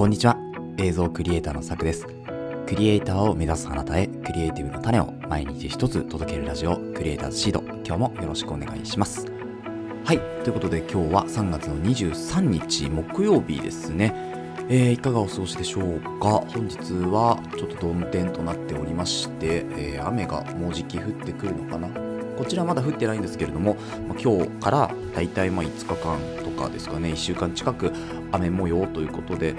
こんにちは。映像クリエイターのさくです。クリエイターを目指すあなたへクリエイティブの種を毎日一つ届けるラジオクリエイターズシード。今日もよろしくお願いします。はい。ということで今日は3月の23日木曜日ですね。えー、いかがお過ごしでしょうか？本日はちょっと曇天となっておりまして、えー、雨がもうじき降ってくるのかな？こちらまだ降ってないんですけれども、まあ、今日からだいたいま5日間とかですかね1週間近く雨模様ということで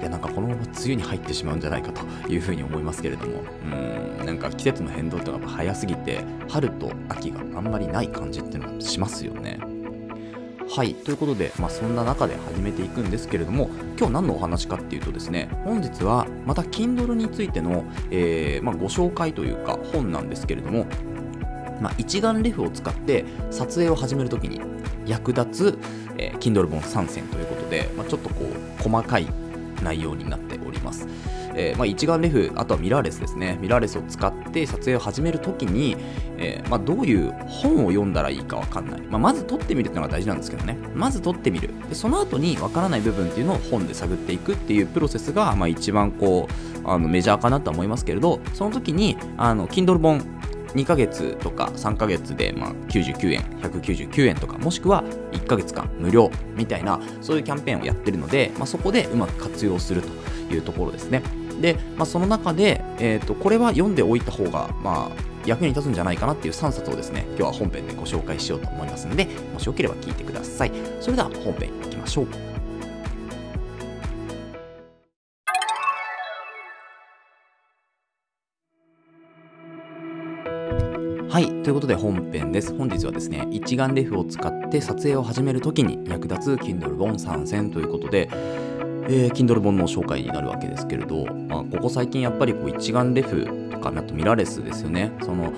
いやなんかこのまま梅雨に入ってしまうんじゃないかというふうに思いますけれどもうんなんか季節の変動ってのが早すぎて春と秋があんまりない感じっていうのがしますよね。はい、ということで、まあ、そんな中で始めていくんですけれども、今日何のお話かっていうとですね、本日はまた Kindle についての、えー、まあ、ご紹介というか本なんですけれども、まあ、一眼レフを使って撮影を始めるときに役立つ、えー、Kindle 本参戦ということで、まあ、ちょっとこう細かい内容になっております。えーまあ、一眼レフ、あとはミラーレスですね。ミラーレスを使って撮影を始めるときに、えーまあ、どういう本を読んだらいいかわかんない。まあ、まず撮ってみるっていうのが大事なんですけどね。まず撮ってみる。でその後にわからない部分っていうのを本で探っていくっていうプロセスが、まあ、一番こう、あのメジャーかなとは思いますけれど、その時に、あの、Kindle 本2ヶ月とか3ヶ月でまあ99円、199円とか、もしくは1ヶ月間無料みたいな、そういうキャンペーンをやってるので、まあ、そこでうまく活用するというところですね。で、まあ、その中で、えーと、これは読んでおいた方が、まあ、役に立つんじゃないかなっていう3冊をですね、今日は本編でご紹介しようと思いますので、もしよければ聞いてください。それでは本編いきましょう。はい。ということで本編です。本日はですね、一眼レフを使って撮影を始めるときに役立つ Kindle 本参戦ということで、えー、Kindle 本の紹介になるわけですけれど、まあ、ここ最近やっぱりこう一眼レフとか、あとミラーレスですよね。その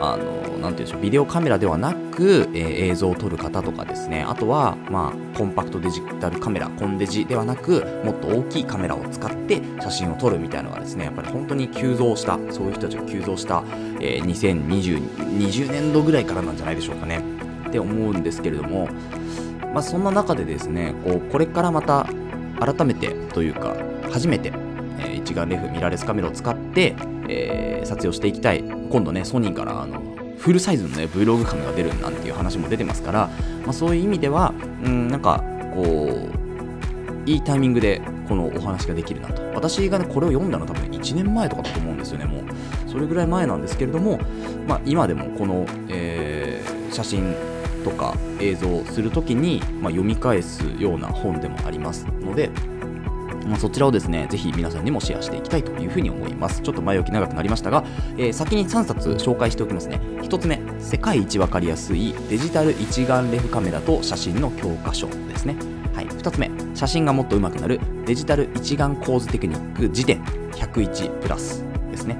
あの、なていうんでしょう、ビデオカメラではなく、えー、映像を撮る方とかですね、あとは、まあ、コンパクトデジタルカメラ、コンデジではなく、もっと大きいカメラを使って写真を撮るみたいなのがですね、やっぱり本当に急増した、そういう人たちが急増した、えー、2020年度ぐらいからなんじゃないでしょうかね、って思うんですけれども、まあ、そんな中でですね、こう、これからまた、改めてというか、初めて、えー、一眼レフ、ミラーレスカメラを使って、えー、撮影をしていきたい今度ねソニーからあのフルサイズのね Vlog カメが出るなんていう話も出てますから、まあ、そういう意味ではうんなんかこういいタイミングでこのお話ができるなと。私がねこれを読んだの多分1年前とかだと思うんですよねもう。それぐらい前なんですけれども、まあ、今でもこの、えー、写真とか映像をするときに、まあ、読み返すような本でもありますのでまあ、そちらをですね、ぜひ皆さんにもシェアしていきたいというふうに思います。ちょっと前置き長くなりましたが、えー、先に3冊紹介しておきますね。1つ目、世界一わかりやすいデジタル一眼レフカメラと写真の教科書ですね。はい、2つ目、写真がもっと上手くなるデジタル一眼構図テクニック辞典101プラスですね。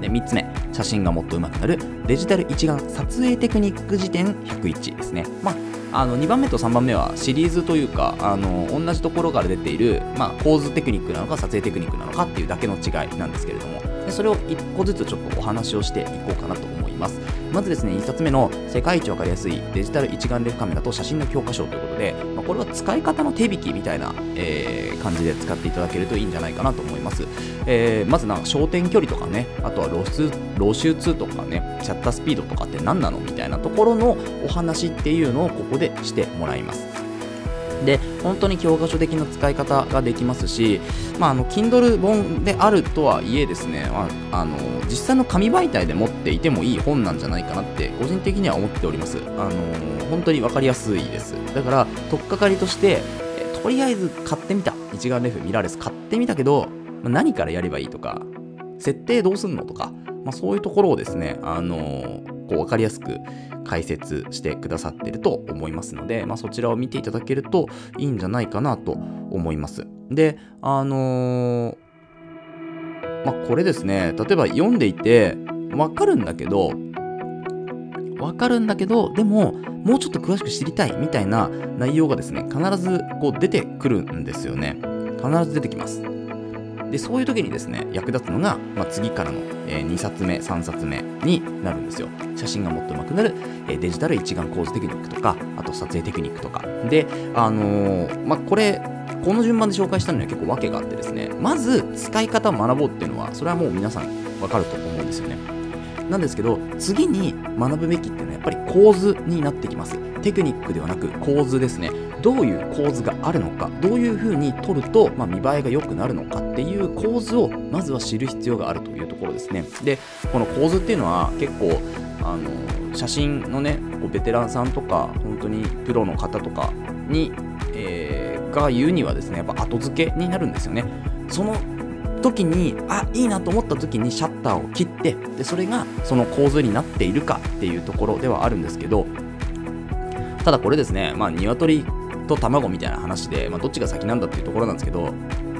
で3つ目、写真がもっと上手くなるデジタル一眼撮影テクニック辞典101ですね。まああの2番目と3番目はシリーズというかあの同じところから出ている、まあ、構図テクニックなのか撮影テクニックなのかっていうだけの違いなんですけれども。でそれを1個ずつちょっとお話をしていこうかなと思いますまずですね1冊目の世界一わかりやすいデジタル一眼レフカメラと写真の教科書ということで、まあ、これは使い方の手引きみたいな、えー、感じで使っていただけるといいんじゃないかなと思います、えー、まずなんか焦点距離とかねあとは露出露出とかねシャッタースピードとかって何なのみたいなところのお話っていうのをここでしてもらいます。で本当に教科書的な使い方ができますし、まあ、あの Kindle 本であるとはいえですね、まあ、あの実際の紙媒体で持っていてもいい本なんじゃないかなって個人的には思っております。あの本当に分かりやすいです。だから取っかかりとしてとりあえず買ってみた。一眼レフミラーレス買ってみたけど、何からやればいいとか設定どうすんのとか、まあ、そういうところをですね、あのこう分かりやすく解説してくださってると思いますので、まあ、そちらを見ていただけるといいんじゃないかなと思います。で、あのー、まあ、これですね、例えば読んでいてわかるんだけど、わかるんだけど、でも、もうちょっと詳しく知りたいみたいな内容がですね、必ずこう出てくるんですよね。必ず出てきます。で、そういう時にですね役立つのが、まあ、次からの、えー、2冊目3冊目になるんですよ。写真がもっと上手くなる、えー、デジタル一眼構図テクニックとかあと撮影テクニックとか。であのー、まあこれこの順番で紹介したのには結構訳があってですねまず使い方を学ぼうっていうのはそれはもう皆さん分かると思うんですよね。なんですけど次に学ぶべきっていうのはやっぱり構図になってきます。テクニックではなく構図ですね。どういう構図があるのかどういうふうに撮ると、まあ、見栄えが良くなるのかっていう構図をまずは知る必要があるというところですね。でこの構図っていうのは結構あの写真のねこうベテランさんとか本当にプロの方とかに、えー、が言うにはですねやっぱ後付けになるんですよね。その時にあいいなと思った時にシャッターを切ってでそれがその構図になっているかっていうところではあるんですけどただこれですねまあ鶏と卵みたいな話で、まあ、どっちが先なんだっていうところなんですけど、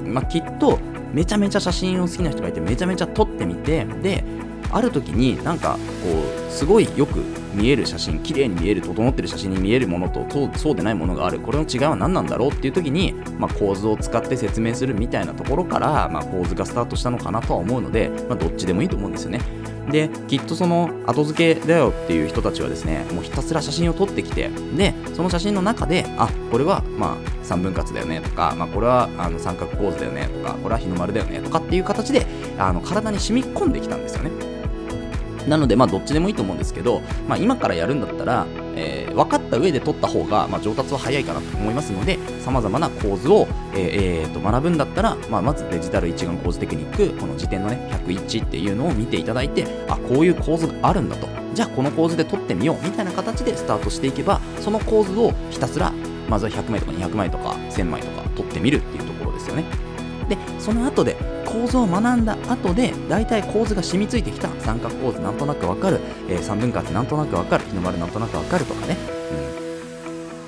まあ、きっとめちゃめちゃ写真を好きな人がいてめちゃめちゃ撮ってみてである時になんかこうすごいよく見える写真綺麗に見える整ってる写真に見えるものとそうでないものがあるこれの違いは何なんだろうっていう時に、まあ、構図を使って説明するみたいなところから、まあ、構図がスタートしたのかなとは思うので、まあ、どっちでもいいと思うんですよね。できっとその後付けだよっていう人たちはですねもうひたすら写真を撮ってきてでその写真の中であこれはまあ3分割だよねとか、まあ、これはあの三角構図だよねとかこれは日の丸だよねとかっていう形であの体に染み込んできたんですよね。なので、まあ、どっちでもいいと思うんですけど、まあ、今からやるんだったら、えー、分かった上で取った方が、まあ、上達は早いかなと思いますので、様々な構図を、えーえー、と学ぶんだったら、まあ、まずデジタル一眼構図テクニック、この時点のね、101っていうのを見ていただいて、あ、こういう構図があるんだと。じゃあ、この構図で撮ってみようみたいな形でスタートしていけば、その構図をひたすら、まずは100枚とか200枚とか1000枚とか撮ってみるっていうところですよね。で、その後で構造を学んだ後で大体構図が染みついてきた三角構図なんとなくわかる、えー、三分割なんとなくわかる日の丸なんとなくわかるとかね、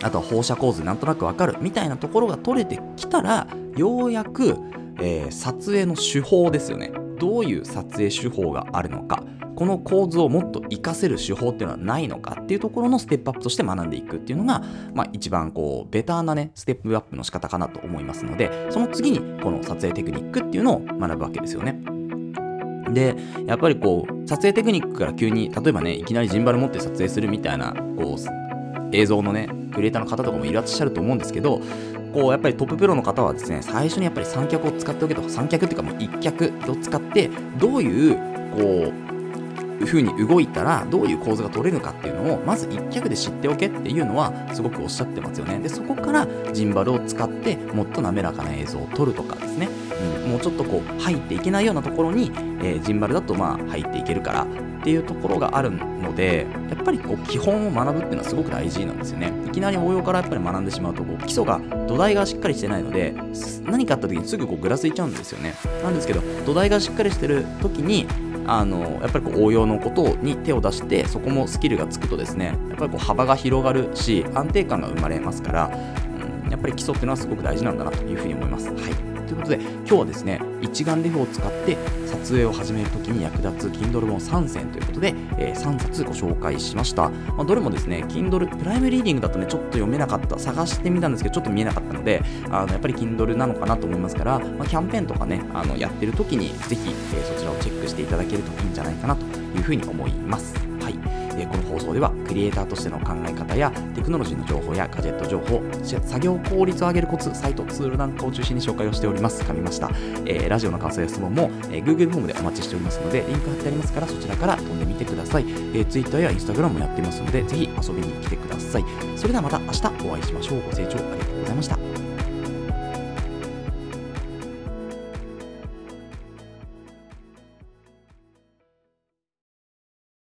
あとは放射構図なんとなくわかる。みたいなところが取れてきたらようやく、えー、撮影の手法ですよね。どういう撮影手法があるのか。この構図をもっと活かせる手法っていうのはないのかっていうところのステップアップとして学んでいくっていうのが、まあ、一番こうベターなねステップアップの仕方かなと思いますのでその次にこの撮影テクニックっていうのを学ぶわけですよね。でやっぱりこう撮影テクニックから急に例えばねいきなりジンバル持って撮影するみたいなこう映像のねクリエイターの方とかもいらっしゃると思うんですけどこうやっぱりトッププロの方はですね最初にやっぱり三脚を使っておけと。三脚っていうかもう一脚を使ってどういうこう風に動いたらどういう構図が取れるかっていうのをまず一脚で知っておけっていうのはすごくおっしゃってますよね。でそこからジンバルを使ってもっと滑らかな映像を撮るとかですね、うん、もうちょっとこう入っていけないようなところに、えー、ジンバルだとまあ入っていけるからっていうところがあるのでやっぱりこう基本を学ぶっていうのはすごく大事なんですよね。いきなり応用からやっぱり学んでしまうとこう基礎が土台がしっかりしてないので何かあった時にすぐこうぐらついちゃうんですよね。なんですけど土台がしっかりしてる時にあのやっぱりこう応用のことに手を出してそこもスキルがつくとですねやっぱりこう幅が広がるし安定感が生まれますから、うん、やっぱり基礎っていうのはすごく大事なんだなというふうに思います。はいということで今日はですね一眼レフを使って撮影を始めるときに役立つ Kindle 本3選ということで、えー、3冊ご紹介しました、まあ、どれもですね Kindle プライムリーディングだとねちょっと読めなかった。探してみたんですけどちょっと見えなかったのであのやっぱり Kindle なのかなと思いますから、まあ、キャンペーンとかねあのやってる時にぜひ、えー、そちらをチェックしていただけるといいんじゃないかなというふうに思います。はい。えこの放送ではクリエイターとしての考え方やテクノロジーの情報やガジェット情報作業効率を上げるコツサイトツールなんかを中心に紹介をしております。噛みました、えー、ラジオの感想や質問も、えー、Google フォームでお待ちしておりますのでリンク貼ってありますからそちらから飛んでみてください、えー、Twitter や Instagram もやってますのでぜひ遊びに来てください。それではまた明日お会いしましょう。ご清聴ありがとうございました。